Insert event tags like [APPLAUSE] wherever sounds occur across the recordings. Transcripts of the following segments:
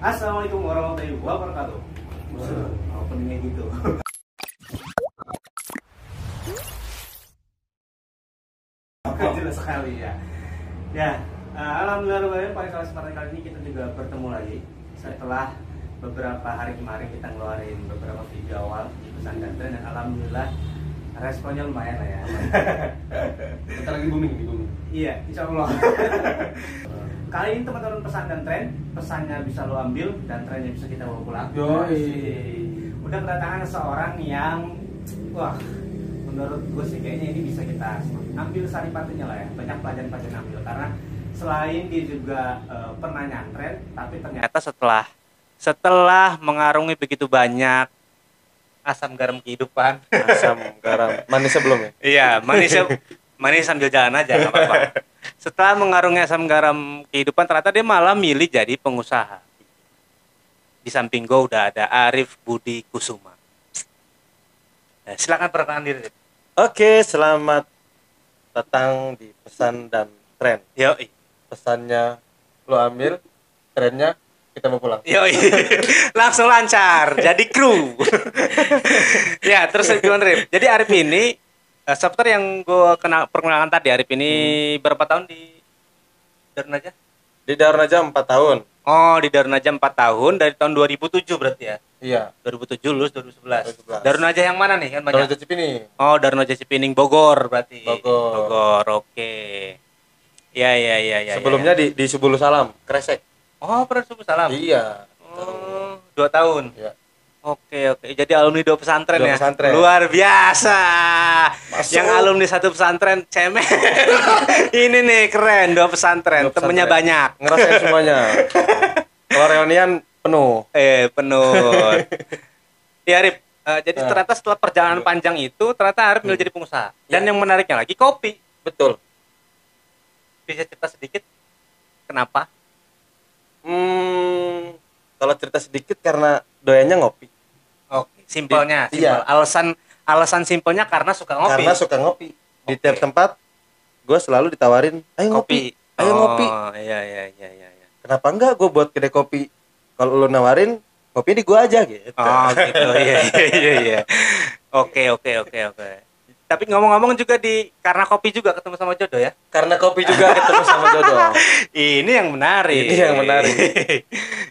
Assalamualaikum warahmatullahi wabarakatuh. Openingnya gitu. Oke, jelas sekali ya. Ya, eh, alhamdulillah pada kesempatan kali ini kita juga bertemu lagi setelah beberapa hari kemarin kita ngeluarin beberapa video awal di pesan dan tren dan alhamdulillah responnya lumayan lah ya. [LAUGHS] Kita lagi booming di booming. Iya, insya Allah. [LAUGHS] Kali ini teman-teman pesan dan tren, pesannya bisa lo ambil dan trennya bisa kita bawa pulang. Yoi. Udah kedatangan seorang yang, wah, menurut gue sih kayaknya ini bisa kita ambil saripatinya lah ya. Banyak pelajaran-pelajaran ambil karena selain dia juga eh, pernah nyantren, tapi ternyata setelah setelah mengarungi begitu banyak asam garam kehidupan, Asam, garam, manis sebelum ya. Iya, manis manis sambil jalan aja nggak apa-apa. [LAUGHS] Setelah mengarungi asam garam kehidupan, ternyata dia malah milih jadi pengusaha. Di samping gue udah ada Arif Budi Kusuma. Nah, silakan perkenalkan diri. Oke, selamat datang di pesan dan tren. Yoi. Pesannya lo ambil, trennya kita mau pulang. Yoi. [LAUGHS] Langsung lancar, jadi kru. [LAUGHS] ya, terus gimana Rif? Jadi Arif ini, eh, seperti yang gue kenal perkenalan tadi, Arif ini berapa tahun di Darun aja? Di Darun aja 4 tahun. Oh, di Darun Aja 4 tahun dari tahun 2007 berarti ya. Iya. 2007 lulus 2011. 2011. Darun Aja yang mana nih? Kan banyak. aja Cipini. Oh, Darun Aja Cipining Bogor berarti. Bogor. Bogor, oke. Ya, ya, ya, ya. Sebelumnya ya. di di Subulu Salam, Kresek. Oh, pernah subuh salam. Iya. Oh, dua tahun. Iya. Oke, oke. Jadi alumni dua pesantren Dua ya. pesantren. Luar biasa. Masuk. Yang alumni satu pesantren cemen. [LAUGHS] Ini nih keren dua pesantren. Dua Temennya pesantren. banyak. Ngerasain [LAUGHS] semuanya. Kalau reunian penuh. Eh, penuh. [LAUGHS] ya, Arif. eh, jadi Nah. ternyata setelah perjalanan panjang itu, ternyata Arif milih jadi pengusaha. Dan Ya. yang menariknya lagi kopi. Betul. Bisa cerita sedikit kenapa? Hmm, kalau cerita sedikit karena doyannya ngopi. Oke, simpelnya, Di- iya. Alasan alasan simpelnya karena suka ngopi. Karena suka ngopi. Di tiap tempat gue selalu ditawarin, ayo ngopi, ayo oh, ngopi. Iya, iya, iya, iya. iya. Kenapa enggak gue buat kedai kopi? Kalau lu nawarin, kopi di gue aja gitu. Oh, gitu. Iya, iya, iya, iya. Oke, oke, oke, oke. Tapi ngomong-ngomong juga di karena kopi juga ketemu sama jodoh ya. Karena kopi juga ketemu sama jodoh. [LAUGHS] Ini yang menarik. Ini yang menarik. [LAUGHS]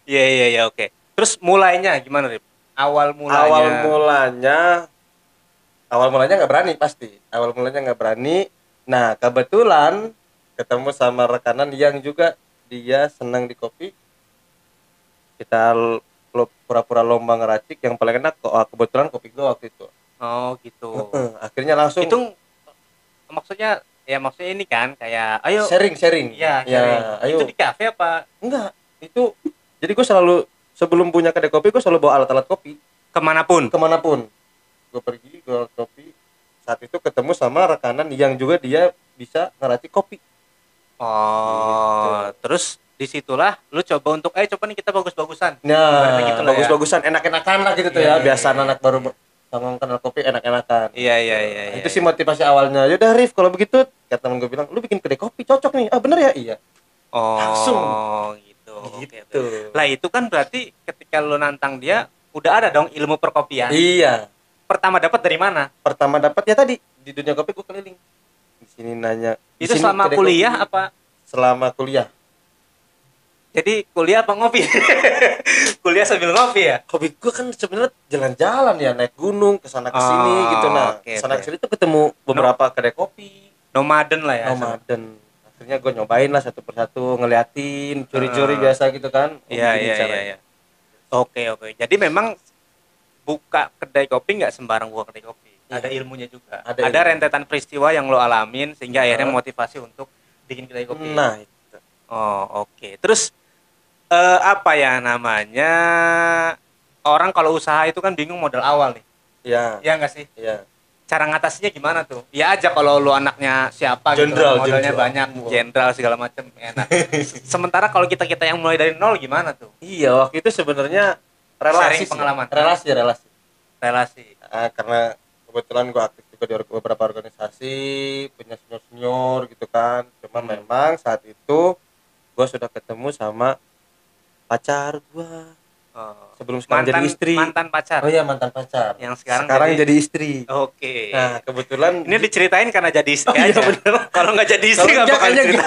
Iya, iya, iya, oke. Terus mulainya gimana, Rip? Awal mulanya. Awal mulanya, awal mulanya nggak berani pasti. Awal mulanya nggak berani. Nah kebetulan ketemu sama rekanan yang juga dia senang di kopi. Kita pura-pura lomba ngeracik. Yang paling enak kok kebetulan kopi gue waktu itu. Oh, gitu. Akhirnya langsung Itu maksudnya ya maksudnya ini kan kayak ayo sharing sharing. Iya, ya, sharing. ayo. Itu di kafe apa Enggak, itu jadi gue selalu sebelum punya kedai kopi gue selalu bawa alat-alat kopi ke mana pun? ke mana pun. Gue pergi ke kopi saat itu ketemu sama rekanan yang juga dia bisa ngeracik kopi. Oh, Gitu. terus di situlah lu coba untuk, eh coba nih kita bagus-bagusan. Nah, gitu ya. bagus-bagusan, enak-enakan lah gitu tuh Iya, ya. iya, Biasa iya. anak baru sama kenal kopi enak-enakan. Iya, iya, iya. Nah, iya, itu iya. sih motivasi awalnya. Yaudah Rif, kalau begitu kata temen gue bilang, lu bikin kedai kopi cocok nih. Ah bener ya? Iya. Oh, langsung. gitu. Gitu. oke. Lah itu kan berarti ketika lu nantang dia udah ada dong ilmu perkopian. Iya. Pertama dapat dari mana? Pertama dapat ya tadi di dunia kopi gue keliling. Di sini nanya. di Itu sini selama kuliah kopi. apa? Selama kuliah. Jadi kuliah apa ngopi? [LAUGHS] kuliah sambil ngopi ya? hobi gue kan sebenarnya jalan-jalan ya naik gunung ke sana ke sini Oh, gitu nah oke, sana ke sini tuh ketemu beberapa kedai kopi Nomaden lah ya. nomaden akhirnya gue nyobain lah satu persatu ngeliatin curi-curi Ah. biasa gitu kan Iya, iya, iya, iya. Oke, oke. Jadi memang buka kedai kopi nggak sembarang buka kedai kopi. Iya. Ada ilmunya juga. Ada Ada, ilmu. rentetan peristiwa yang lo alamin sehingga akhirnya Ah. motivasi untuk bikin kedai kopi. nah itu Oh, oke. Terus eh, apa ya namanya? Orang kalau usaha itu kan bingung modal awal nih. ya Ya nggak sih? ya Cara ngatasinya gimana tuh? Ya aja kalau lu anaknya siapa gitu, Jenderal, modalnya jenderal. banyak, jenderal segala macam enak. [LAUGHS] Sementara kalau kita-kita yang mulai dari nol gimana tuh? iya waktu itu sebenarnya relasi Sharing sih. pengalaman. relasi relasi Relasi. Ah, karena kebetulan gue aktif juga di beberapa organisasi punya senior senior gitu kan cuma Hmm. memang saat itu gue sudah ketemu sama pacar gua Oh. sebelum sekarang mantan jadi istri mantan pacar oh iya mantan pacar Yang sekarang jadi... jadi- istri oke nah kebetulan ini diceritain karena jadi istri Oh, iya, aja bener. kalau nggak jadi istri nggak bakal bener.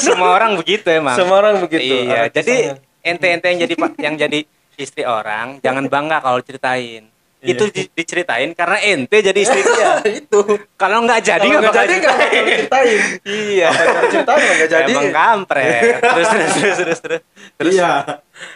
[LAUGHS] semua orang begitu emang semua orang begitu iya jadi kisahnya. ente ente yang jadi yang jadi istri orang jangan bangga kalau ceritain Iya. Itu di- diceritain karena ente jadi istri dia. [LAUGHS] Itu. Kalau nggak jadi nggak bakal jadi diceritain. diceritain. Iya. Apa yang diceritain nggak jadi. Emang kampret. Terus terus terus terus terus. Terus. Iya.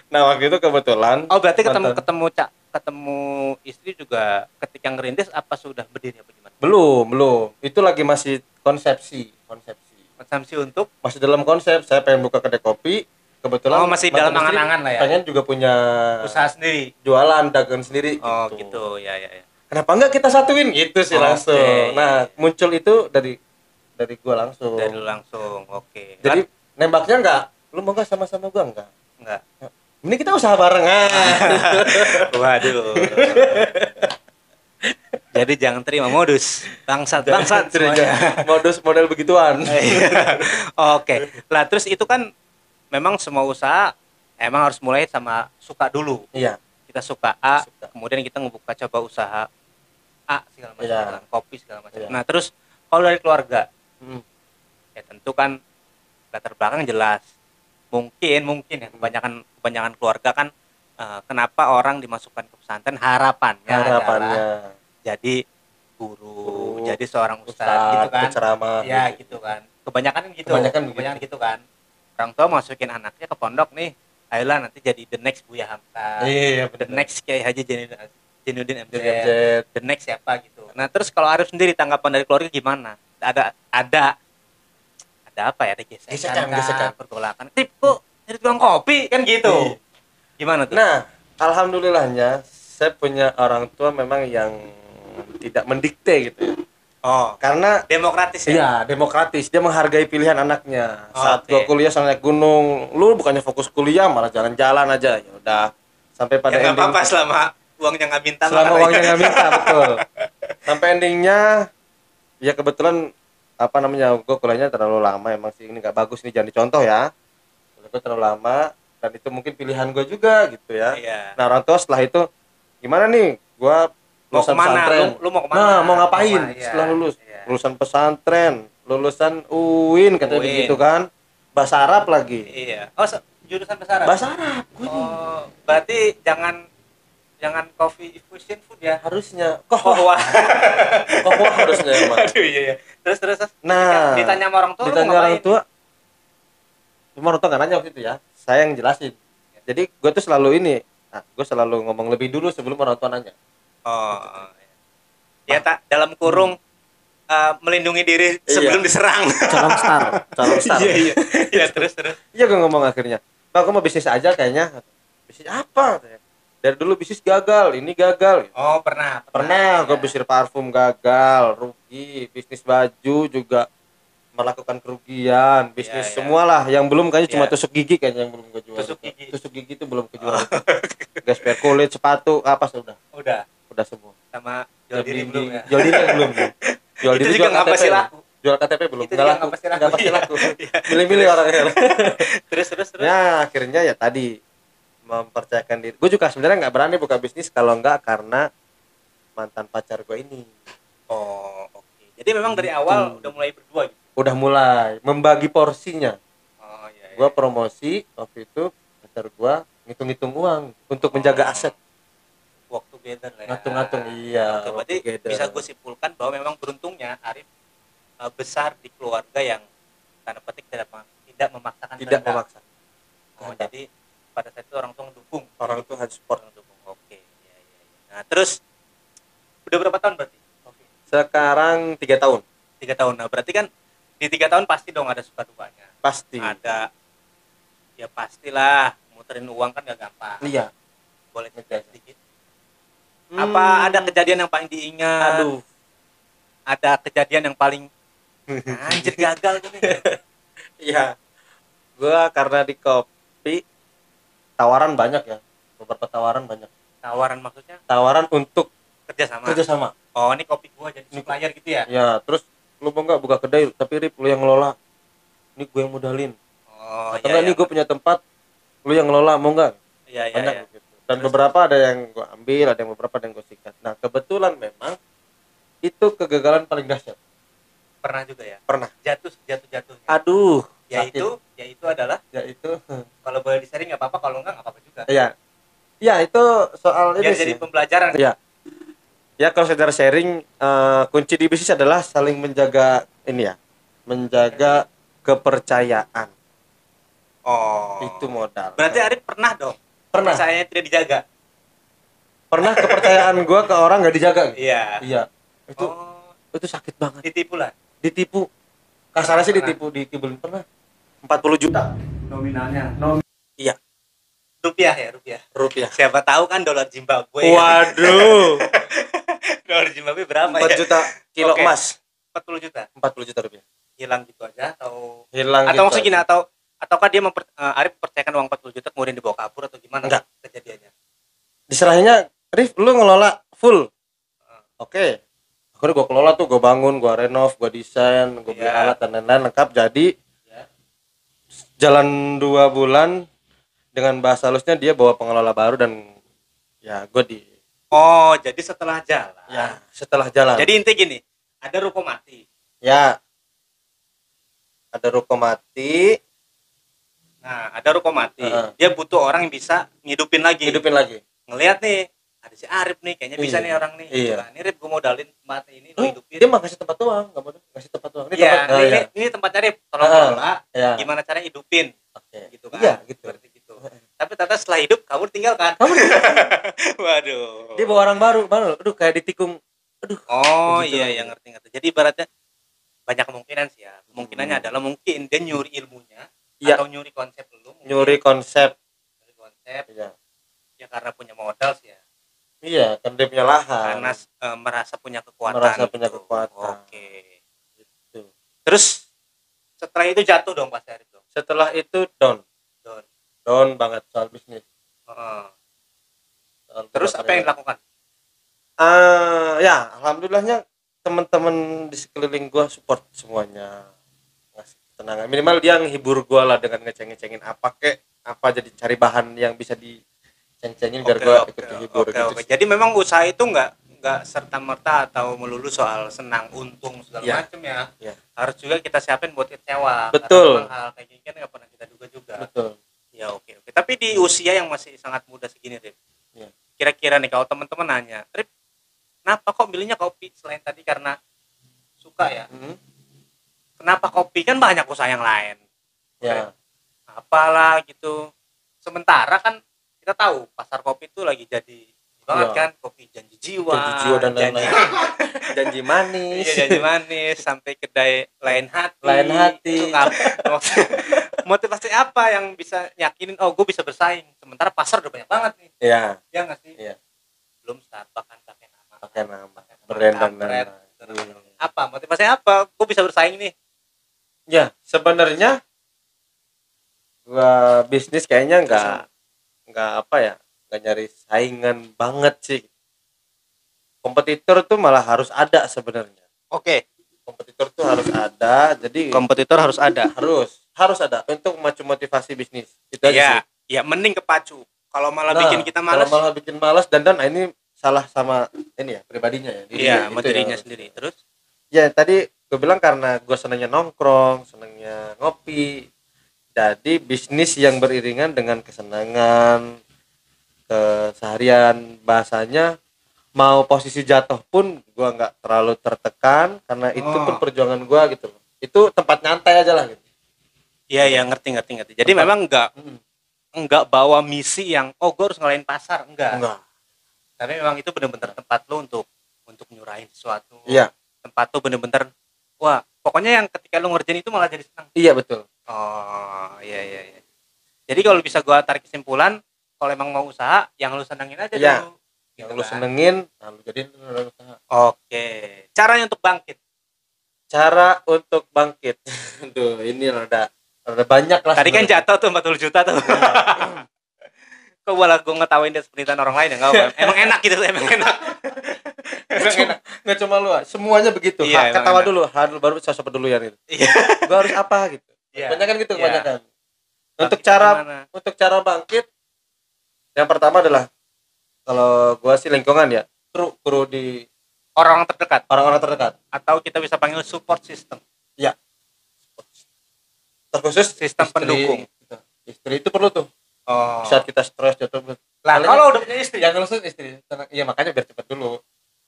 Nah waktu itu kebetulan oh berarti ketemu mantan- ketemu cak ketemu istri juga ketika ngerintis apa sudah berdiri apa gimana? Belum belum. Itu lagi masih konsepsi konsepsi. Konsumsi untuk? Masih dalam konsep saya pengen buka kedai kopi kebetulan Oh, masih dalam angan-angan lah ya? pengen juga punya usaha sendiri? jualan dagang sendiri oh gitu. ya ya ya. Kenapa enggak kita satuin? Gitu sih Oke. langsung. Nah muncul itu dari dari gua langsung. Dari lu langsung oke. Jadi nembaknya enggak lu mau enggak sama-sama gua enggak enggak ini kita usaha barengan. [LAUGHS] Waduh. Jadi jangan terima modus. Bangsat. Bangsat semuanya. Modus model begituan. [LAUGHS] Iya. Oke. Lah terus itu kan memang semua usaha emang harus mulai sama suka dulu. iya Kita suka A, Suka. kemudian kita ngebuka coba usaha A segala macam, Iya. kan, kopi segala macam. Iya. Nah, terus kalau dari keluarga Hmm. ya tentu kan latar belakang jelas. Mungkin mungkin ya kebanyakan kebanyakan keluarga kan eh, kenapa orang dimasukkan ke pesantren harapannya adalah harapannya jadi guru, Guru, jadi seorang ustadz, Ustadz, gitu kan. penceramah ya gitu kan kebanyakan kan gitu Kebanyakan begitu. gitu kan orang tua masukin anaknya ke pondok nih. Ayolah nanti jadi the next Buya Hamka. Iya the next Kiai Haji Jainuddin Jainuddin MZ the next siapa gitu. Nah terus kalau Arif sendiri tanggapan dari keluarga gimana? Ada ada. Ada apa ya ada gesekan, Gesekan, kah? gesekan. pergolakan. Tip kok jadi tukang kopi kan gitu. Iya. gimana tuh? Nah, alhamdulillahnya saya punya orang tua memang yang tidak mendikte gitu ya. Oh Karena demokratis ya Iya, demokratis. Dia menghargai pilihan anaknya. Oh, Saat oke. gua kuliah sama naik gunung, lu bukannya fokus kuliah malah jalan-jalan aja. Ya udah. Sampai pada ya ending apa-apa selama uangnya nggak minta selama uangnya nggak minta betul. [LAUGHS] Sampai endingnya ya kebetulan apa namanya gue kuliahnya terlalu lama emang sih ini nggak bagus nih jangan dicontoh ya. Gue terlalu lama dan itu mungkin pilihan gue juga gitu ya. iya Nah orang tua setelah itu gimana nih? Gua mau lulusan ke mana pesantren. lu, lu mau ke mana Nah mau ngapain Mau? Iya, setelah lulus? iya. Lulusan pesantren, lulusan UIN katanya UIN. begitu kan? Bahasa Arab lagi. iya oh jurusan bahasa Arab Bahasa Arab. Nih. oh berarti jangan jangan coffee fusion food ya Harusnya oh kok wah kok harusnya emang. [LAUGHS] aduh iya iya terus terus, terus. Nah, ditanya sama orang tua ditanya orang tua. Cuma orang tua nggak nanya waktu itu ya. Saya yang jelasin. Jadi gue tuh selalu ini. Nah, gue selalu ngomong lebih dulu sebelum orang tua nanya. Oh iya. ya tak dalam kurung eh, melindungi diri sebelum diserang Calon star, calon star. iya iya iya terus terus Iya gue ngomong akhirnya. Pak, aku mau bisnis aja kayaknya. Bisnis apa? Dari dulu bisnis gagal, ini gagal. oh pernah Pernah gue Iya. bisnis parfum gagal, rugi, bisnis baju juga melakukan kerugian, bisnis Iya, iya. semualah yang belum kayaknya cuma Iya. tusuk gigi kayaknya yang belum gue jual. Tusuk gigi. Tusuk gigi itu belum kejual. [LAUGHS] Gesper kulit, sepatu, apa sudah, udah udah semua. sama jual diri belum ya Jual diri belum. [LAUGHS] Jual diri juga nggak pasti laku. Jual KTP belum. Itu Nggak laku. nggak pasti laku. [LAUGHS] Iya. Iya. Milih-milih orangnya. [LAUGHS] terus terus terus ya akhirnya ya tadi mempercayakan diri gue juga sebenarnya nggak berani buka bisnis kalau nggak karena mantan pacar gue ini oh oke jadi memang dari awal Gitu. udah mulai berdua gitu udah mulai membagi porsinya oh iya, iya. gue promosi waktu itu pacar gue ngitung-ngitung uang untuk menjaga Oh. aset together lah ya. Ngatung-ngatung, iya, Oke, berarti together. bisa gue simpulkan bahwa memang beruntungnya Arif eh, besar di keluarga yang tanda petik tidak tidak memaksakan tidak kehendak. memaksa Oh, jadi pada saat itu orang tua mendukung. orang itu harus support Orang dukung. Oke. Iya, iya, iya. Nah, terus udah berapa tahun berarti? Oke. sekarang tiga tahun Tiga tahun. Nah, berarti kan di tiga tahun pasti dong ada suka dukanya. pasti Ada ya pastilah muterin uang kan gak gampang. iya Boleh cerita sedikit. Apa ada kejadian yang paling diingat? aduh Ada kejadian yang paling anjir gagal gini. [LAUGHS] Iya. Gua karena di kopi tawaran banyak ya. Beberapa tawaran banyak. Tawaran maksudnya Tawaran untuk kerja sama. kerjasama. Oh, ini kopi gua jadi Ini supplier gitu ya? Ya, terus lu mau nggak buka kedai tapi Rip lu yang ngelola. Ini gue yang modalin. Oh, Atau enggak iya, iya. gue punya tempat lu yang ngelola mau nggak Iya iya banyak iya. gitu. Dan beberapa ada yang gue ambil ada yang beberapa ada yang gue sikat nah kebetulan memang itu kegagalan paling dahsyat Pernah juga ya. pernah Jatuh jatuh jatuhnya. aduh Yaitu yaitu adalah ya itu kalau boleh di-sharing nggak apa-apa, kalau nggak nggak apa-apa juga. ya ya itu soal Biar ini jadi sih pembelajaran. ya ya kalau saudara sharing eh, kunci di bisnis adalah saling menjaga ini ya menjaga kepercayaan Oh. itu modal Berarti Arif pernah dong. Pernah. Saya tidak dijaga. pernah kepercayaan [LAUGHS] gua ke orang gak dijaga Iya. iya itu Oh, itu sakit banget ditipu lah. ditipu kasarnya sih ditipu dikibulin pernah 40 juta Nominalnya. Nom iya rupiah ya, rupiah. rupiah Siapa tahu kan dolar Zimbabwe. waduh [LAUGHS] dolar Zimbabwe berapa 4 ya? juta kilo Oke. emas 40 juta. 40 juta rupiah Hilang gitu aja atau hilang atau gitu maksudnya gini atau ataukah dia memper, eh, Arif mempercayakan uang 40 juta kemudian dibawa kabur atau gimana Enggak. kejadiannya? diserahinnya Rif lu ngelola full oke akhirnya gue kelola tuh gue bangun gue renov gue desain gue beli Iya. alat dan lain-lain lengkap jadi Ya. jalan dua bulan dengan bahasa halusnya dia bawa pengelola baru dan ya gue di Oh, jadi setelah jalan. ya setelah jalan Jadi inti gini, ada ruko mati. ya ada ruko mati Nah, ada ruko mati. Heeh. Dia butuh orang yang bisa ngidupin lagi. hidupin lagi Ngelihat nih, ada si Arif nih, kayaknya bisa Iya. nih orang nih. Iya. Kan. Ini Rip gue modalin mati ini lo Oh, hidupin. dia mah kasih tempat doang nggak mau kasih tempat doang ini Iya, tempat oh, ini, iya. ini tempatnya Rip, tolong Heeh. kelola. ya Gimana caranya hidupin, oke gitu kan? iya gitu Berarti gitu. Tapi ternyata setelah hidup kamu tinggalkan. Kamu [LAUGHS] Waduh. dia bawa orang baru baru aduh kayak ditikung aduh Oh iya, yang ngerti ngerti. Jadi ibaratnya banyak kemungkinan sih ya. Kemungkinannya Hmm. adalah mungkin dia nyuri ilmunya Iya. atau nyuri konsep lu. mungkin. nyuri konsep Nyuri konsep iya ya karena punya modal sih ya. iya kan dia punya lahan Karena eh, merasa punya kekuatan. Merasa punya gitu. kekuatan. Oke. Gitu. Terus setelah itu jatuh dong Pak Syarif dong. setelah itu down Down. down banget soal bisnis Heeh. Soal Terus apa yang dilakukan? Ah, ya alhamdulillahnya teman-teman di sekeliling gua support semuanya ketenangan minimal dia ngehibur gua lah dengan ngeceng-ngecengin apa kek apa jadi cari bahan yang bisa diceng-cengin biar oke, ikut dihibur oke, gitu oke. Jadi memang usaha itu nggak nggak serta merta atau melulu soal senang untung segala Iya. macam ya. Iya. Harus juga kita siapin buat kecewa. Betul. Karena hal kayak gini kan nggak pernah kita duga juga. betul Ya oke oke. Tapi di usia yang masih sangat muda segini, Rip. Iya. Kira-kira nih kalau teman-teman nanya, Rip, kenapa kok milihnya kopi selain tadi karena suka ya? Hmm, Kenapa kopi kan banyak usaha yang lain? ya Apalah gitu. Sementara kan kita tahu pasar kopi itu lagi jadi banget Iya. kan kopi janji jiwa, janji jiwa dan janji, lain-lain [LAUGHS] janji manis iya, janji manis sampai kedai lain hati. Lain hati. Kan [LAUGHS] motivasi apa yang bisa yakinin oh gue bisa bersaing sementara pasar udah banyak banget nih ya ya nggak sih Iya. belum Starbucks kan pakai nama pakai nama brand dan. Iya. apa motivasi apa gue bisa bersaing nih Ya, sebenarnya gua bisnis kayaknya nggak nggak apa ya, nggak nyari saingan banget sih. Kompetitor tuh malah harus ada sebenarnya. oke Kompetitor tuh harus ada, jadi kompetitor harus ada harus harus ada untuk memacu motivasi bisnis. Itu Iya, sih. ya mending kepacu kalau malah Nah, bikin kita malas kalau malah bikin malas dan dan nah ini salah sama ini ya pribadinya ya. iya sama ya. sendiri terus ya tadi gue bilang karena gue senangnya nongkrong senangnya ngopi. Jadi bisnis yang beriringan dengan kesenangan keseharian bahasanya mau posisi jatuh pun gue nggak terlalu tertekan karena itu Oh. pun perjuangan gue gitu loh. Itu tempat nyantai aja lah gitu. Iya iya ngerti ngerti ngerti. Jadi Tempat- memang enggak Mm, enggak bawa misi yang oh gue harus ngalahin pasar enggak. Enggak. Tapi memang itu bener-bener tempat lo untuk untuk nyurahin sesuatu. Iya. Tempat tuh bener-bener wah pokoknya yang ketika lu ngerjain itu malah jadi senang iya betul. Oh iya iya iya. Jadi kalau bisa gua tarik kesimpulan kalau emang mau usaha yang lu senengin aja Iya. dulu. Yang Gitu lu kan. senengin nah lu jadiin lu usaha. Oke. Caranya untuk bangkit? Cara untuk bangkit. [LAUGHS] Aduh ini rada rada banyak lah tadi kan jatuh tuh 40 juta tuh [LAUGHS] [LAUGHS] kok malah gua ngetawain dia penderitaan orang lain ya enggak apa emang enak gitu emang enak [LAUGHS] Emang enak. Nggak cuma lu, semuanya begitu. Iya, Ha, ketawa enak. dulu, ha, dulu baru sosok pedulian itu. Iya. Gua harus apa gitu. Iya. Banyak kan gitu, Iya. banyak kan. untuk cara gimana? untuk cara bangkit yang pertama adalah kalau gua sih lingkungan ya kru kru di orang-orang terdekat orang-orang terdekat atau kita bisa panggil support system terkhusus Sistem istri. pendukung. istri itu perlu tuh oh. Saat kita stres jatuh lah kalau udah punya istri yang ngelusun istri Karena- iya makanya biar cepet dulu.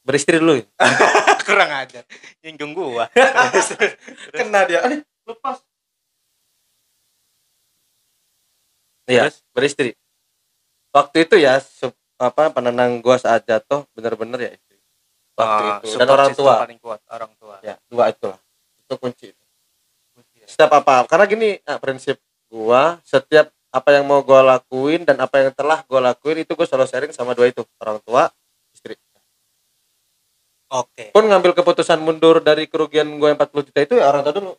Beristri dulu ya. [LAUGHS] kurang ajar. Nyinggung gua. [LAUGHS] Kena dia. Aduh, lepas. Iya Terus? beristri. Waktu itu ya sup- apa penenang gua saat jatuh bener-bener ya istri. Waktu Ah, itu. Dan orang tua. paling kuat orang tua. Ya dua itulah. Itu kunci. Setiap apa karena gini ah, prinsip gua setiap apa yang mau gua lakuin dan apa yang telah gua lakuin itu gua selalu sharing sama dua itu orang tua istri oke pun ngambil keputusan mundur dari kerugian yang 40 juta itu ya orang tua dulu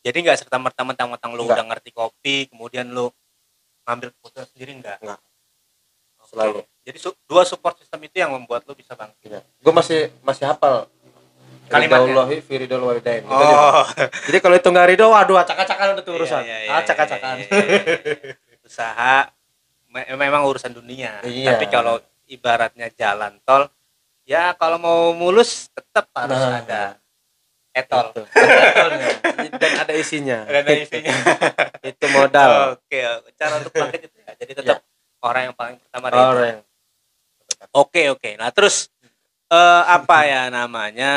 jadi nggak serta merta mentang-mentang lu Nggak. udah ngerti kopi kemudian lu ngambil keputusan sendiri nggak Nggak. Oke. Selalu. jadi su- dua support system itu yang membuat lu bisa bangkit ya. gua masih masih hapal Kalimatnya? Ridaullahi fi ridal walidain Gitu oh jadi kalau itu nggak ridho waduh acak-acakan udah tuh urusan Iya, iya, iya, acak-acakan iya, iya, iya. usaha me- memang urusan dunia Iya. tapi kalau ibaratnya jalan tol ya kalau mau mulus tetap harus Nah. ada etol Itu. Etolnya. dan ada isinya ada isinya itu modal oke cara untuk bangkit itu ya jadi tetap orang yang paling pertama Oke oke. Nah terus eh, apa ya namanya?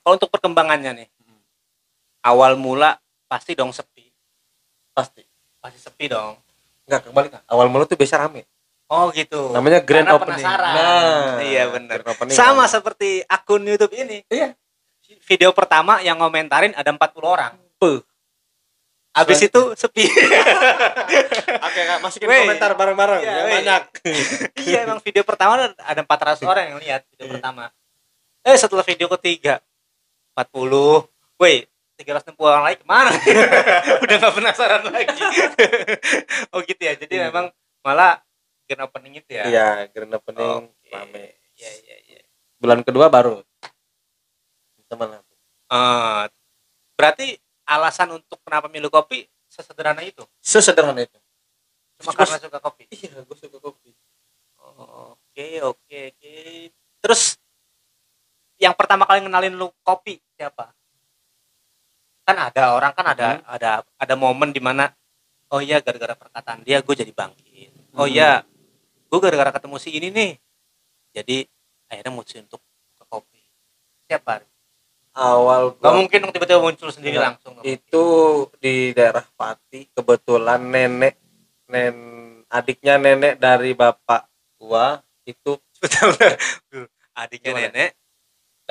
Kalau untuk perkembangannya nih, awal mula pasti dong sepi, pasti pasti sepi dong. nggak kembali awal mulu tuh biasa rame Oh gitu. namanya grand Karena opening penasaran. nah iya benar. Sama kan. seperti akun YouTube ini. Iya. Video pertama yang ngomentarin ada 40 orang. Puh. Abis itu sepi. [LAUGHS] oke kak masukin Wey. komentar bareng-bareng Iya, banyak [LAUGHS] iya emang video pertama ada 400 [LAUGHS] orang yang lihat video pertama. Eh setelah video ketiga 40. Woi, 360 orang lagi ke mana? [LAUGHS] Udah gak penasaran lagi. [LAUGHS] oh gitu ya. Jadi Iya. memang malah grand opening itu ya. iya grand opening Oke. rame Iya iya iya. bulan kedua baru teman Eh, berarti alasan untuk kenapa milih kopi sesederhana itu. sesederhana itu Cuma Terus- karena suka kopi. iya gue suka kopi Oh, Oke oke oke. Terus yang pertama kali ngenalin lu kopi siapa? Kan ada orang kan ada Hmm. ada ada momen di mana oh iya gara-gara perkataan dia gue jadi bangkit. Oh Hmm. iya gue gara-gara ketemu si ini nih jadi akhirnya mutusin untuk ke kopi. Siapa? awal Gak gua mungkin dong tiba-tiba muncul sendiri Enggak. langsung. mungkin. itu di daerah Pati kebetulan nenek nen adiknya nenek dari bapak gua itu. [LAUGHS] Adiknya Gimana? nenek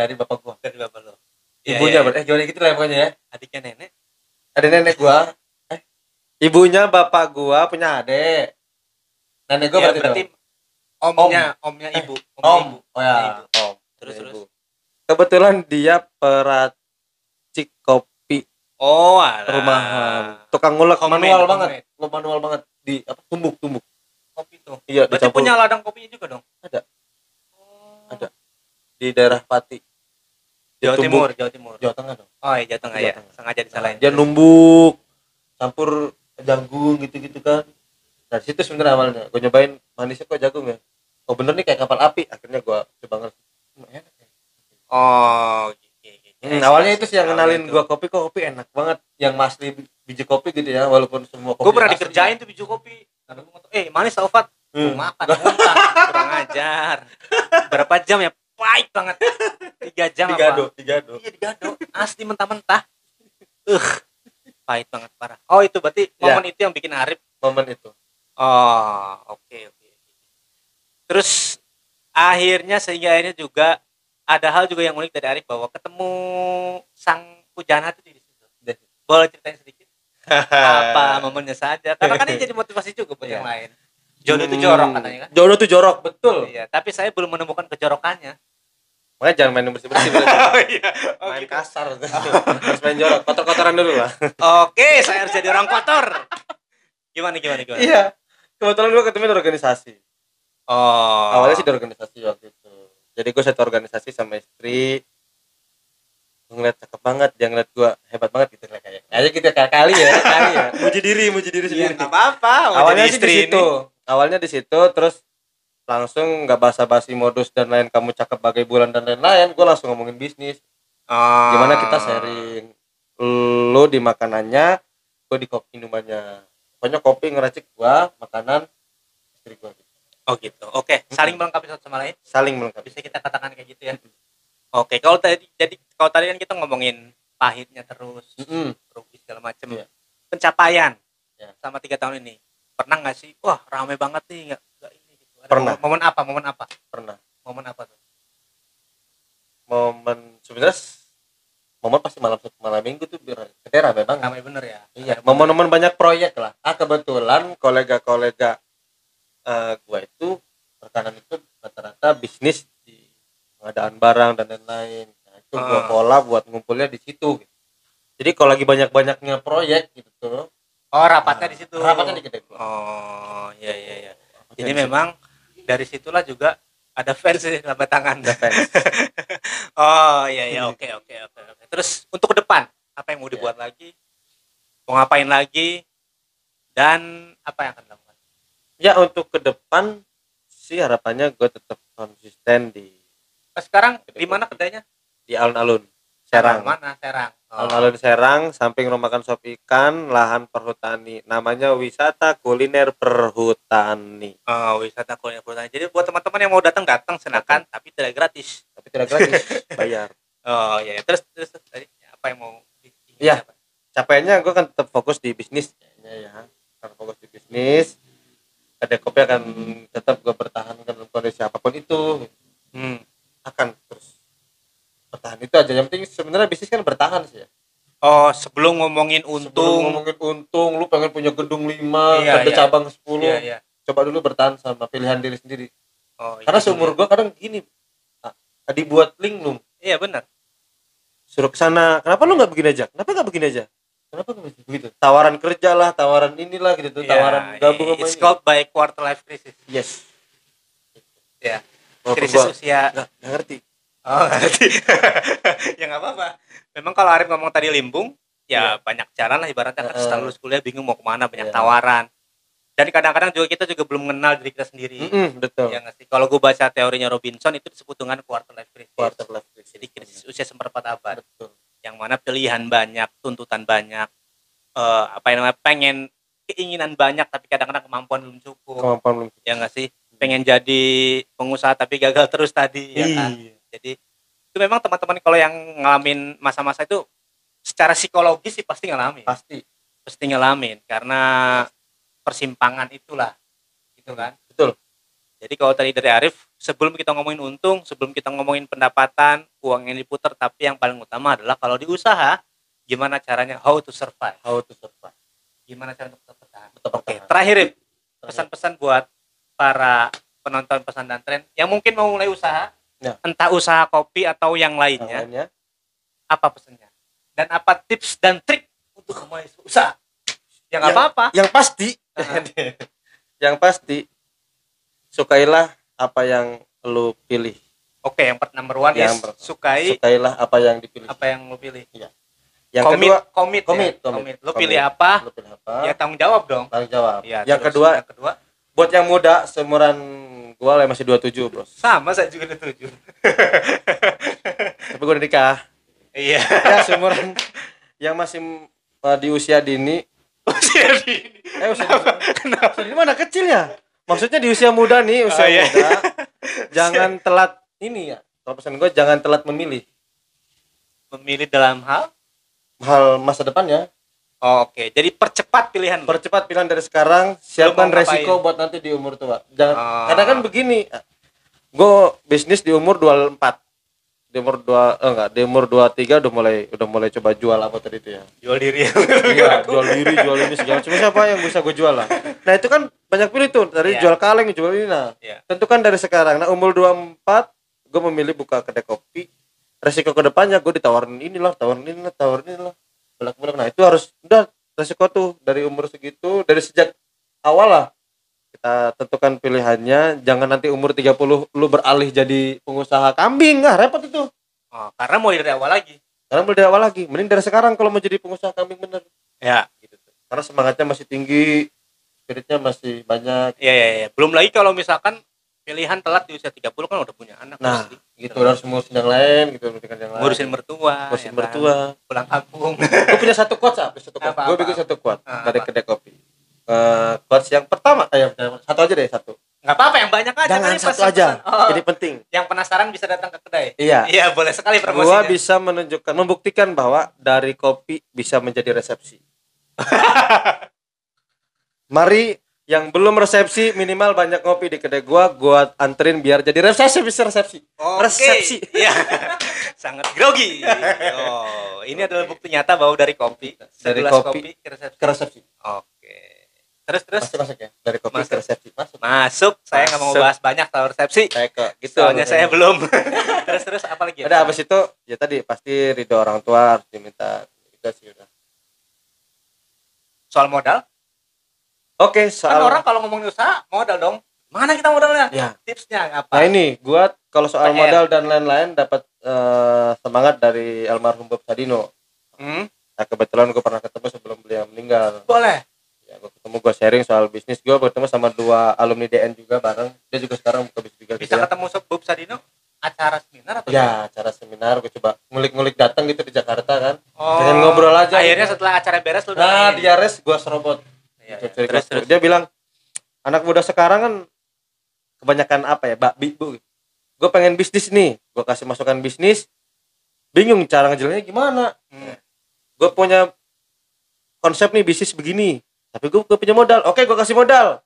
dari bapak gua dari bapak lo. Iya, ibunya iya, ber- eh gimana gitu lah pokoknya ya adiknya nenek. ada nenek gua eh ibunya bapak gua punya adik nenek gua Ya, berarti, berarti dong? omnya omnya Eh, ibu omnya om ibu. oh ya Omnya ibu. om Terus, Punya terus. ibu. kebetulan dia peracik kopi Oh, alah. rumahan tukang ngulek manual homemade. banget lo manual banget di apa tumbuk tumbuk Kopi tuh. iya Berarti dicampur punya ladang kopinya juga dong? Ada. Oh. Ada. di daerah Pati Jawa. Timur, Jawa Timur. Jawa Tengah dong Oh, iya Jawa Tengah Jawa ya. Tengah. Sengaja disalahin. dia numbuk campur jagung gitu-gitu kan dari situ sebenarnya awalnya gue nyobain manisnya kok jagung ya oh bener nih kayak kapal api akhirnya gue coba ngerti enak ya. Oh. Hmm, awalnya itu sih yang kenalin gue kopi kok kopi enak banget yang asli biji kopi gitu ya walaupun semua kopi Gue pernah dikerjain tuh biji kopi. Eh manis tau Fat? Gua Hmm. makan, muntah. [LAUGHS] Kurang ajar. Berapa jam ya? Pahit banget. Tiga jam digado apa? digado Iya digado. Asli mentah-mentah. Uh, pahit banget parah. Oh itu berarti Ya. momen itu yang bikin Arif momen itu Oh, oke oke. Terus akhirnya sehingga akhirnya juga ada hal juga yang unik dari Arif bahwa ketemu sang pujana itu di situ. Situ. Boleh ceritain sedikit? [LAUGHS] Apa momennya saja? Karena kan ini jadi motivasi juga buat yang Iya. lain. Jodoh itu jorok katanya kan? jodoh tuh jorok betul Iya, tapi saya belum menemukan kejorokannya. Makanya jangan main bersih bersih [LAUGHS] Oh iya. main kasar. Harus main jorok. Kotor kotoran dulu lah Oke, saya harus jadi orang kotor. Gimana gimana gimana? iya. Kebetulan gue ketemu di organisasi. Oh. awalnya sih di organisasi waktu itu. Jadi gue satu organisasi sama istri. Ngeliat cakep banget. Dia ngeliat gua hebat banget gitu lah kayak aja gitu kayak kali ya kali ya. [LAUGHS] Muji diri muji diri Iya, sendiri. nggak apa-apa. awalnya sih di situ. awalnya di situ terus langsung nggak basa-basi modus dan lain kamu cakep bagai bulan dan lain-lain gue langsung ngomongin bisnis Oh. gimana kita sharing lu di makanannya gue di kopi minumannya pokoknya kopi ngeracik gua makanan istri gua gitu. Oh gitu. Oke, saling melengkapi satu sama lain. saling melengkapi Bisa kita katakan kayak gitu ya. Oke, kalau tadi jadi kalau tadi kan kita ngomongin pahitnya terus, Mm-mm. rugi segala macem. Iya. Pencapaian Iya. selama tiga tahun ini. Pernah nggak sih? Wah, rame banget nih, nggak nggak ini gitu. Ada Pernah. Momen, apa? Momen apa? pernah Momen apa tuh? momen sebenarnya momen pasti malam malam minggu tuh biar banget Rame bener ya. iya momen-momen banyak proyek lah ah kebetulan kolega-kolega eh, gua itu rekanan itu rata-rata bisnis di pengadaan barang dan lain-lain nah, itu Ah. pola buat ngumpulnya di situ gitu. jadi kalau lagi banyak-banyaknya proyek gitu tuh Oh, rapatnya di situ. rapatnya di kedai gua Oh, iya iya iya. Jadi di situ. Dari situlah juga ada fans di telapak tangan. Ada fans. [LAUGHS] oh iya iya oke oke oke. Terus untuk ke depan apa yang mau Ya. dibuat lagi? Mau ngapain lagi? Dan apa yang akan dilakukan? ya untuk ke depan sih harapannya gue tetap konsisten di Nah, sekarang di mana kedainya? di alun-alun Serang Mana? Serang. Alun-alun Serang samping rumah makan sop ikan lahan perhutani namanya wisata kuliner perhutani Oh, wisata kuliner perhutani. Jadi buat teman-teman yang mau datang datang silakan tapi tidak gratis. tapi tidak gratis [LAUGHS] bayar Oh iya. iya. Terus terus tadi apa yang mau Iya. apa? capeknya gue kan tetap fokus di bisnis kayaknya ya akan fokus di bisnis ada kopi akan tetap gue pertahankan dalam kondisi apa pun itu Hmm. akan terus bertahan itu aja yang penting sebenarnya bisnis kan bertahan sih ya Oh, sebelum ngomongin Sebelum untung. ngomongin untung lu pengen punya gedung 5 Iya, ada iya. cabang 10 Iya, iya. coba dulu bertahan sama pilihan diri sendiri Oh, iya, karena iya. seumur gua kadang gini ah, dibuat link lu Iya benar. suruh ke sana kenapa lu nggak begini aja kenapa nggak begini aja kenapa nggak begini? begitu tawaran kerja lah tawaran inilah gitu tuh Iya, tawaran gabung sama It's ini called by quarter life crisis. yes Ya. Walaupun Krisis gua usia. nggak ngerti Oh, ngerti. [LAUGHS] ya nggak apa-apa. Memang kalau Arif ngomong tadi limbung, ya banyak jalan lah ibaratnya kan Heeh. setelah lulus kuliah bingung mau ke mana banyak Iya. tawaran. Dan kadang-kadang juga kita juga belum mengenal diri kita sendiri. Mm-mm, betul Ya nggak sih? Kalau gue baca teorinya Robinson itu disebut dengan quarter life crisis. quarter life crisis Jadi krisis usia seperempat abad. betul Yang mana pilihan banyak, tuntutan banyak, eh, apa yang namanya pengen keinginan banyak tapi kadang-kadang kemampuan belum cukup. kemampuan belum ya nggak sih pengen jadi pengusaha tapi gagal terus tadi ya kan Iya. Jadi itu memang teman-teman kalau yang ngalamin masa-masa itu secara psikologis sih pasti ngalamin. Pasti. Pasti ngalamin karena persimpangan itulah gitu kan? Betul. Jadi kalau tadi dari Arif sebelum kita ngomongin untung sebelum kita ngomongin pendapatan uang yang diputar tapi yang paling utama adalah kalau di usaha gimana caranya how to survive. How to survive. Gimana cara untuk tetap bertahan. Tetap oke terakhir. Pesan-pesan buat para penonton pesan dan tren yang mungkin mau mulai usaha Ya. entah usaha kopi atau yang lainnya. Tangannya, apa pesannya? Dan apa tips dan trik untuk memulai usaha? Ya nggak Yang- apa-apa. yang pasti. [LAUGHS] Yang pasti sukailah apa yang lu pilih. Oke yang number one Yang is sukai sukailah apa yang dipilih. apa yang lo pilih. Yang komit, kedua komit, komit, ya? komit, lo komit. pilih apa? Lu pilih apa? Ya tanggung jawab dong. Tanggung jawab. Ya, yang terus kedua yang kedua? buat yang muda seumuran gua lah masih 27 bro. Sama saya juga udah tujuh. Tapi gua udah nikah. Iya. Ya seumuran yang masih uh, di usia dini. Usia dini. Eh usia dini, usia dini mana kecil ya? Maksudnya di usia muda nih usia Oh, iya. muda. [LAUGHS] Jangan telat ini ya. Kalau pesan gue jangan telat memilih. Memilih dalam hal? Hal masa depannya oh, oke. Jadi percepat pilihan percepat pilihan dari sekarang siapkan resiko buat nanti di umur tua. Jangan Ah. karena kan begini gue bisnis di umur 24 di umur dua eh, enggak di umur 23 udah mulai udah mulai coba jual apa tadi itu ya? Jual diri. Iya jual diri jual ini segala cuma siapa yang bisa gue jual lah? Nah itu kan banyak pilih tuh. Dari Iya. jual kaleng jual ini. Nah Iya. tentu kan dari sekarang. Nah umur 24 gue memilih buka kedai kopi. Resiko ke depannya gue ditawarin inilah tawarin inilah tawarin inilah belak belak nah itu harus udah resiko tuh dari umur segitu dari sejak awal lah kita tentukan pilihannya. Jangan nanti umur 30 lu beralih jadi pengusaha kambing. Ah repot itu. Oh, karena mulai dari awal lagi. Sekarang boleh dari awal lagi. Mending dari sekarang kalau mau jadi pengusaha kambing bener. Ya. gitu. Karena semangatnya masih tinggi spiritnya masih banyak. Iya, iya, iya. Belum lagi kalau misalkan pilihan telat di usia 30 kan udah punya anak. nah pasti. gitu harus ngurusin yang lain gitu ngurusin yang lain ngurusin mertua, ngurusin ya kan? mertua pulang kampung. gue punya satu quotes apa satu quotes gue bikin satu quote Ah, dari kedai kopi Eh, quotes yang pertama eh, satu aja deh satu Nggak apa-apa yang banyak aja. jangan kan satu aja Oh, ini penting yang penasaran bisa datang ke kedai. iya Iya, boleh sekali gua promosinya. bisa menunjukkan membuktikan bahwa dari kopi bisa menjadi resepsi [LAUGHS] mari yang belum resepsi minimal banyak kopi di kedai gua gua anterin biar jadi resepsi bisa resepsi Oke. resepsi Iya. [LAUGHS] Sangat grogi. Oh, ini adalah bukti nyata bahwa dari kopi, Dari kopi kopi, ke resepsi. ke resepsi Oke. Terus terus masuk masuk ya dari kopi Masuk. ke resepsi masuk masuk. Saya nggak mau bahas banyak soal resepsi. kayak kok gitu Soalnya saya belum. [LAUGHS] terus terus apa lagi? udah abis itu ya tadi pasti ridho orang tua harus diminta itu sih udah Soal modal? Oke Kan soal orang kalau ngomongin usaha modal dong. Mana kita modalnya? ya Tipsnya apa? Nah ini gua kalau soal PR. modal dan lain-lain dapat eh, semangat dari almarhum Bob Sadino. Hmm? Nah kebetulan gue pernah ketemu sebelum beliau meninggal. Boleh. Ya gue ketemu gue sharing soal bisnis gue bertemu sama dua alumni DN juga bareng. Dia juga sekarang buka bisnis juga. Bisa gitu ketemu Sob Bob Sadino acara seminar atau Ya acara seminar gue coba ngulik-ngulik datang gitu di Jakarta kan. Oh, Pengen ngobrol aja Akhirnya gitu. setelah acara beres lu Nah datangin. dia res gue serobot. Iya. cari Terus terus. Dia bilang anak muda sekarang kan kebanyakan apa ya, Mbak Bu. Gue pengen bisnis nih, gue kasih masukan bisnis, bingung cara ngejalannya gimana. Hmm. Gue punya konsep nih bisnis begini, tapi gue punya modal. Oke, gue kasih modal.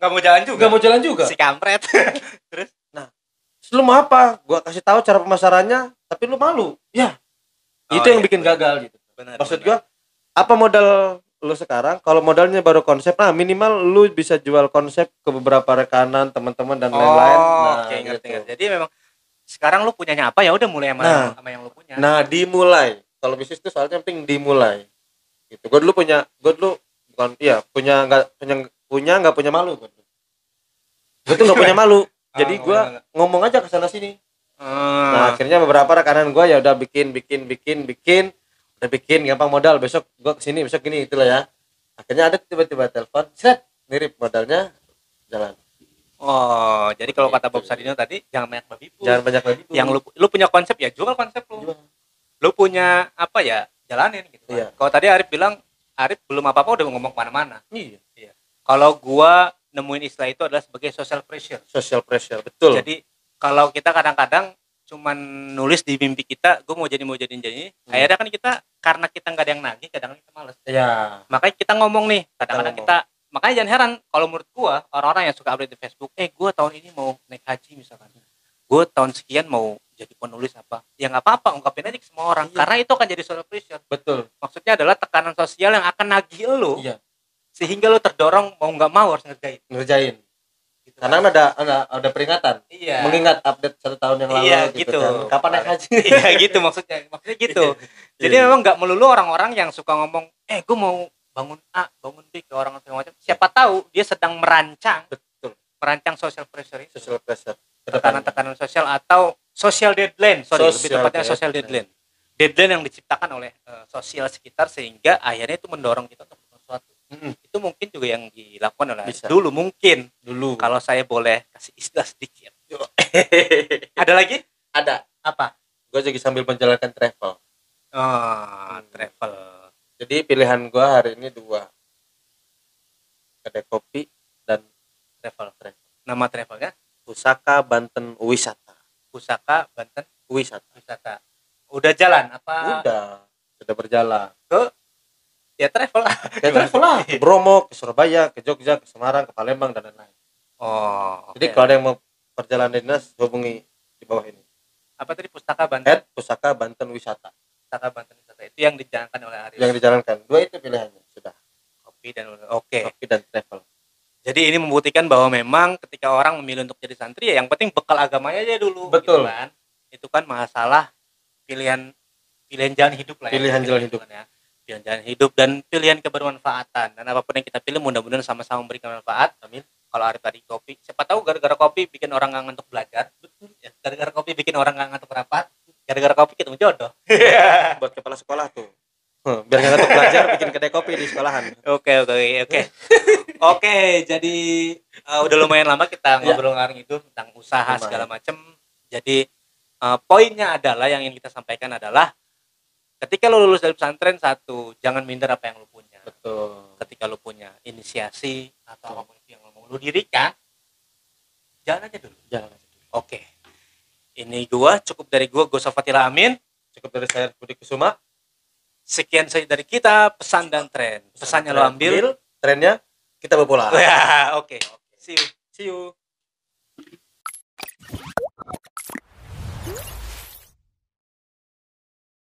Nggak mau jalan juga. Gak mau jalan juga. Si kampret. [LAUGHS] Terus Lu mau apa? Gue kasih tahu cara pemasarannya, tapi lu malu. Ya, Oh, itu yang iya. bikin gagal gitu. Benar. Maksud gue, apa modal lu sekarang? Kalau modalnya baru konsep, nah minimal lu bisa jual konsep ke beberapa rekanan, teman-teman dan Oh, lain-lain. Nah, oke ngerti gitu. ngerti. Jadi memang sekarang lu punyanya apa ya udah mulai sama, Nah. sama yang lu punya. Nah, dimulai. Kalau bisnis itu soalnya yang penting dimulai. Gitu. Gue dulu punya, gue dulu bukan, iya punya nggak punya punya nggak punya malu. Gue tuh nggak punya [LAUGHS] malu. Ah, Jadi gue ngomong aja ke sana sini. Hmm. Nah, akhirnya beberapa rekanan gue ya udah bikin, bikin, bikin, bikin, udah bikin gampang modal. Besok gue ke sini, besok gini itulah ya. Akhirnya ada tiba-tiba telepon, set, mirip modalnya jalan. Oh, jadi kalau kata Gitu. Bob Sadino tadi jangan banyak babi bu. Jangan banyak lagi. Yang lu lu punya konsep ya jual konsep lu. Jual. Lu punya apa ya jalanin gitu. kan. Iya. Kalau tadi Arif bilang Arif belum apa-apa udah ngomong ke mana-mana. Iya. Kalau gua nemuin istilah itu adalah sebagai social pressure. Social pressure, betul. Jadi kalau kita kadang-kadang cuman nulis di mimpi kita, gue mau jadi mau jadi jadi, Hmm. akhirnya kan kita karena kita nggak ada yang nagih, kadang kita males. ya. Makanya kita ngomong nih, kadang-kadang ngomong. kita, makanya jangan heran kalau menurut gua orang-orang yang suka update di Facebook, eh gua tahun ini mau naik haji misalkan, gue tahun sekian mau jadi penulis apa, ya nggak apa-apa, ungkapin aja ke semua orang, Iya. karena itu akan jadi social pressure. Betul. Maksudnya adalah tekanan sosial yang akan nagih lu, Iya. sehingga lu terdorong mau nggak mau harus ngerjain. Ngerjain. Gitu. Karena kan ada, ada ada peringatan. iya. Mengingat update satu tahun yang lalu Iya, gitu, gitu. kan. Kapan naik haji? [LAUGHS] iya gitu maksudnya maksudnya gitu jadi Iya. memang nggak melulu orang-orang yang suka ngomong eh gue mau bangun A bangun B ke orang segala macam siapa tahu dia sedang merancang Betul. merancang social pressure itu Social pressure. tekanan-tekanan sosial atau social deadline sorry lebih Social tepatnya social deadline. deadline yang diciptakan oleh eh, sosial sekitar sehingga akhirnya itu mendorong kita untuk Mm-mm. itu mungkin juga yang dilakukan oleh Bisa. dulu mungkin Dulu. kalau saya boleh kasih istilah sedikit [LAUGHS] ada lagi ada. apa Gue juga sambil menjalankan travel. oh, travel Jadi pilihan gua hari ini dua. Kedai kopi dan travel travel. nama travelnya Pusaka Banten Wisata. Pusaka Banten Wisata. wisata udah jalan apa Udah. Sudah berjalan. Ya travel Kayak [LAUGHS] travel lah. Ke Bromo, ke Surabaya, ke Jogja, ke Semarang, ke Palembang dan lain-lain. oh Jadi kalau ada yang mau perjalanan dinas hubungi di bawah ini. apa tadi pustaka Banten Head Pusaka Banten Wisata pustaka Banten wisata itu yang dijalankan oleh Arif yang dijalankan. Dua itu pilihannya sudah. kopi dan oke Kopi dan travel. jadi ini membuktikan bahwa memang ketika orang memilih untuk jadi santri ya yang penting bekal agamanya aja dulu Betul. gitu kan itu kan masalah pilihan pilihan jalan hidup lah ya. Pilihan jalan hidup. kan ya. Pilihan jalan hidup dan pilihan kebermanfaatan. Dan apa pun yang kita pilih mudah-mudahan sama-sama memberikan manfaat. Amin. kalau Arif tadi kopi siapa tahu gara-gara kopi bikin orang nggak ngantuk belajar. Betul. Ya gara-gara kopi bikin orang nggak ngantuk rapat. Gara-gara kopi ketemu jodoh. [LAUGHS] Buat kepala sekolah tuh. Hmm, biar nggak ngantuk belajar [LAUGHS] bikin kedai kopi di sekolahan. Oke oke oke oke. [LAUGHS] Jadi eh, udah lumayan lama kita ngobrol ngarang itu tentang usaha Lumayan. segala macem. Jadi eh, poinnya adalah yang ingin kita sampaikan adalah ketika lo lulus dari pesantren satu jangan minder apa yang lo punya. Betul. Ketika lo punya inisiasi atau apa pun itu yang lo mau lo dirikan jalan aja dulu. Jangan oke. Ini gua cukup dari gua Gosaf Fatila Amin. Cukup dari saya Budi Kusuma. Sekian saja dari kita pesan dan tren. Pesannya lo ambil trennya kita berbola. [LAUGHS] Ya oke. See you. See you